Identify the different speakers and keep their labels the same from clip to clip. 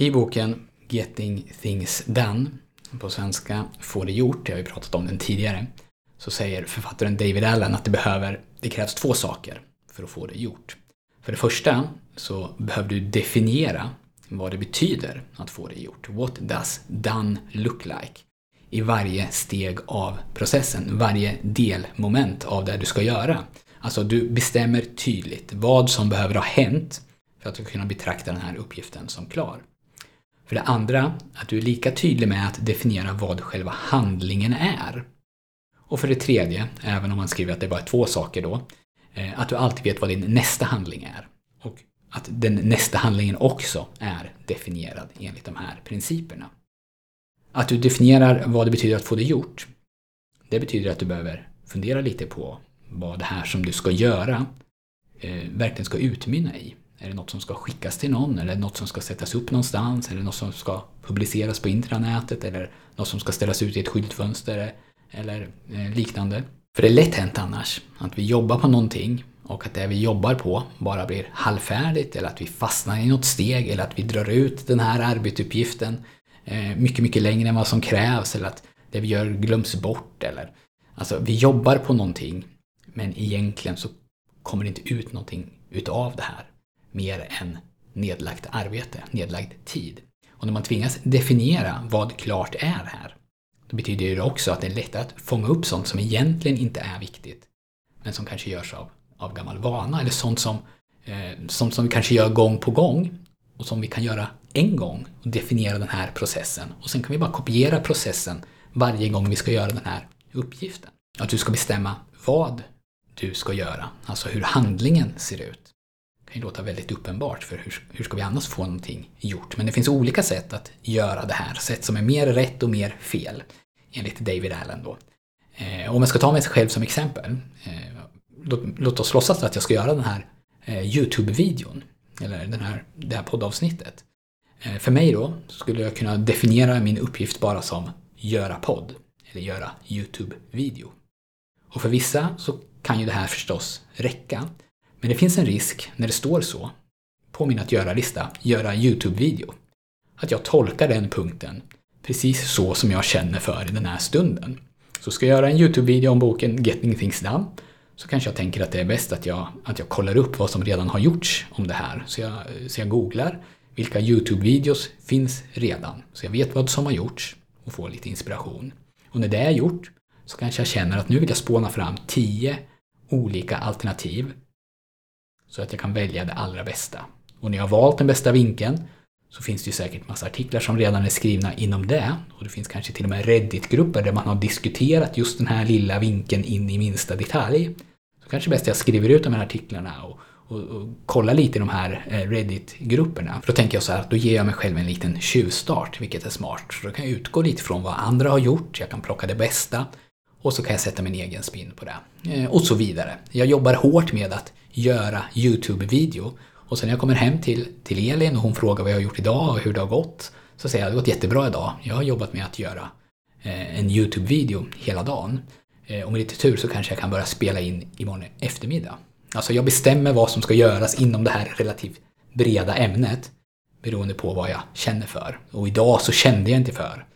Speaker 1: I boken Getting Things Done, på svenska Få det gjort, jag har ju pratat om den tidigare, så säger författaren David Allen att det behöver, det krävs två saker för att få det gjort. För det första så behöver du definiera vad det betyder att få det gjort. What does done look like? I varje steg av processen, varje delmoment av det du ska göra. Alltså du bestämmer tydligt vad som behöver ha hänt för att du ska kunna betrakta den här uppgiften som klar. För det andra, att du är lika tydlig med att definiera vad själva handlingen är. Och för det tredje, även om man skriver att det bara är två saker då, eh, att du alltid vet vad din nästa handling är. Och att den nästa handlingen också är definierad enligt de här principerna. Att du definierar vad det betyder att få det gjort, det betyder att du behöver fundera lite på vad det här som du ska göra eh, verkligen ska utmynna i. Är det något som ska skickas till någon? Eller något som ska sättas upp någonstans? Eller något som ska publiceras på intranätet? Eller något som ska ställas ut i ett skyltfönster? Eller eh, liknande. För det är lätt hänt annars att vi jobbar på någonting och att det vi jobbar på bara blir halvfärdigt eller att vi fastnar i något steg eller att vi drar ut den här arbetsuppgiften eh, mycket, mycket längre än vad som krävs eller att det vi gör glöms bort eller Alltså, vi jobbar på någonting men egentligen så kommer det inte ut någonting utav det här mer än nedlagt arbete, nedlagd tid. Och när man tvingas definiera vad klart är här, då betyder det också att det är lättare att fånga upp sånt som egentligen inte är viktigt, men som kanske görs av, av gammal vana, eller sånt som, eh, sånt som vi kanske gör gång på gång och som vi kan göra en gång och definiera den här processen. Och sen kan vi bara kopiera processen varje gång vi ska göra den här uppgiften. Att du ska bestämma vad du ska göra, alltså hur handlingen ser ut. Det kan ju låta väldigt uppenbart, för hur, hur ska vi annars få någonting gjort? Men det finns olika sätt att göra det här, sätt som är mer rätt och mer fel, enligt David Allen då. Eh, om jag ska ta mig själv som exempel, eh, låt, låt, oss låtsas att jag ska göra den här eh, YouTube-videon, eller den här, det här poddavsnittet. Eh, för mig då skulle jag kunna definiera min uppgift bara som göra podd, eller göra YouTube-video. Och för vissa så kan ju det här förstås räcka. Men det finns en risk när det står så på min att göra-lista, göra YouTube-video, att jag tolkar den punkten precis så som jag känner för i den här stunden. Så ska jag göra en YouTube-video om boken Getting Things Done så kanske jag tänker att det är bäst att jag, att jag kollar upp vad som redan har gjorts om det här. Så jag, så jag googlar vilka YouTube-videos finns redan. Så jag vet vad som har gjorts och får lite inspiration. Och när det är gjort så kanske jag känner att nu vill jag spåna fram tio olika alternativ så att jag kan välja det allra bästa. Och när jag har valt den bästa vinkeln så finns det ju säkert massa artiklar som redan är skrivna inom det. Och det finns kanske till och med Reddit-grupper där man har diskuterat just den här lilla vinkeln in i minsta detalj. Så kanske bäst jag skriver ut de här artiklarna och, och, och kollar lite i de här eh, Reddit-grupperna. För då tänker jag så här att då ger jag mig själv en liten tjuvstart, vilket är smart. Så då kan jag utgå lite från vad andra har gjort, jag kan plocka det bästa och så kan jag sätta min egen spin på det. Eh, och så vidare. Jag jobbar hårt med att göra YouTube-video. Och sen när jag kommer hem till, till Elin och hon frågar vad jag har gjort idag och hur det har gått. Så säger jag, det har gått jättebra idag. Jag har jobbat med att göra eh, en YouTube-video hela dagen. Eh, och med lite tur så kanske jag kan börja spela in imorgon eftermiddag. Alltså jag bestämmer vad som ska göras inom det här relativt breda ämnet beroende på vad jag känner för. Och idag så kände jag inte för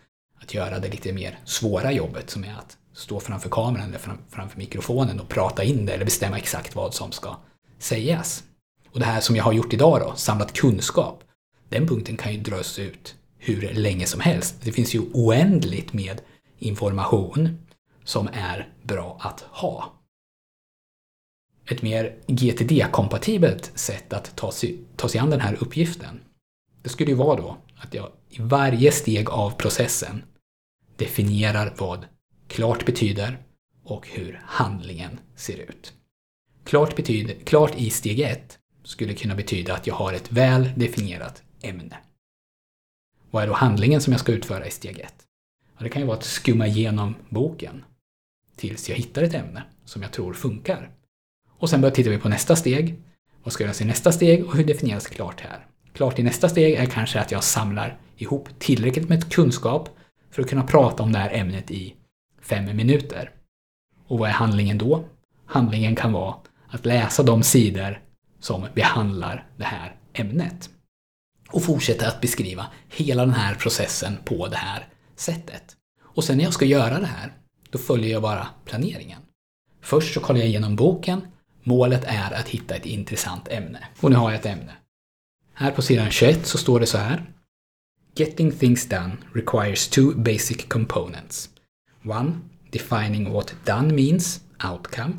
Speaker 1: att göra det lite mer svåra jobbet som är att stå framför kameran eller framför mikrofonen och prata in det eller bestämma exakt vad som ska sägas. Och det här som jag har gjort idag då, samlat kunskap, den punkten kan ju dras ut hur länge som helst. Det finns ju oändligt med information som är bra att ha. Ett mer GTD-kompatibelt sätt att ta sig, ta sig an den här uppgiften, det skulle ju vara då att jag i varje steg av processen definierar vad klart betyder och hur handlingen ser ut. Klart, betyder, klart i steg 1 skulle kunna betyda att jag har ett väl definierat ämne. Vad är då handlingen som jag ska utföra i steg 1? Ja, det kan ju vara att skumma igenom boken tills jag hittar ett ämne som jag tror funkar. Och sen börjar titta vi på nästa steg. Vad ska göras i nästa steg och hur definieras klart här? Klart i nästa steg är kanske att jag samlar ihop tillräckligt med kunskap för att kunna prata om det här ämnet i fem minuter. Och vad är handlingen då? Handlingen kan vara att läsa de sidor som behandlar det här ämnet. och fortsätta att beskriva hela den här processen på det här sättet. Och sen när jag ska göra det här, då följer jag bara planeringen. Först så kollar jag igenom boken. Målet är att hitta ett intressant ämne. Och nu har jag ett ämne. Här på sidan 21 så står det så här. Getting things done requires two basic components. One, defining what done means, outcome,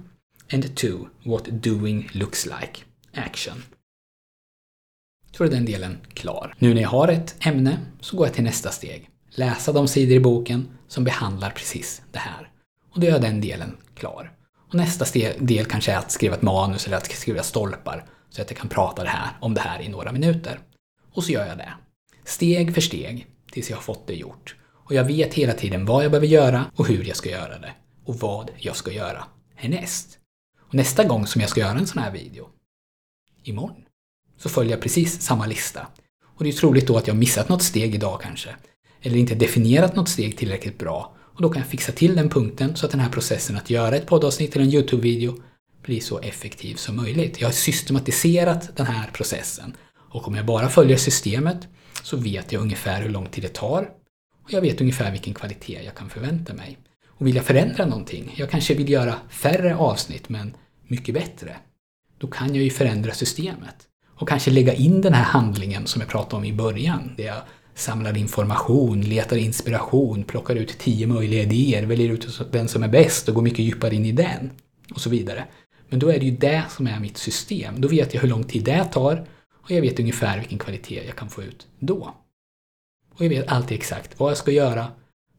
Speaker 1: and two, what doing looks like, action. Så är den delen klar. Nu när jag har ett ämne så går jag till nästa steg. Läsa de sidor i boken som behandlar precis det här. Och då är den delen klar. Och nästa del kanske är att skriva ett manus eller att skriva stolpar så att jag kan prata det här, om det här i några minuter. Och så gör jag det. Steg för steg tills jag har fått det gjort. Och jag vet hela tiden vad jag behöver göra och hur jag ska göra det. Och vad jag ska göra härnäst. Och nästa gång som jag ska göra en sån här video, imorgon, så följer jag precis samma lista. Och det är troligt då att jag missat något steg idag kanske. Eller inte definierat något steg tillräckligt bra. Och då kan jag fixa till den punkten så att den här processen att göra ett poddavsnitt eller en YouTube-video blir så effektiv som möjligt. Jag har systematiserat den här processen. Och om jag bara följer systemet så vet jag ungefär hur lång tid det tar. Och jag vet ungefär vilken kvalitet jag kan förvänta mig. Och vill jag förändra någonting, jag kanske vill göra färre avsnitt men mycket bättre. Då kan jag ju förändra systemet. Och kanske lägga in den här handlingen som jag pratade om i början. Där jag samlar information, letar inspiration, plockar ut tio möjliga idéer, väljer ut den som är bäst och går mycket djupare in i den. Och så vidare. Men då är det ju det som är mitt system. Då vet jag hur lång tid det tar och jag vet ungefär vilken kvalitet jag kan få ut då. Och jag vet alltid exakt vad jag ska göra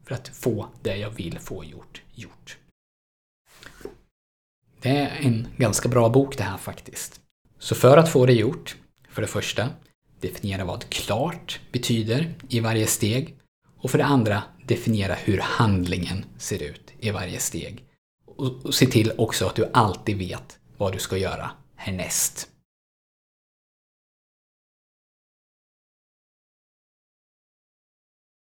Speaker 1: för att få det jag vill få gjort, gjort. Det är en ganska bra bok det här faktiskt. Så för att få det gjort, för det första, definiera vad klart betyder i varje steg. Och för det andra, definiera hur handlingen ser ut i varje steg. Och se till också att du alltid vet vad du ska göra härnäst.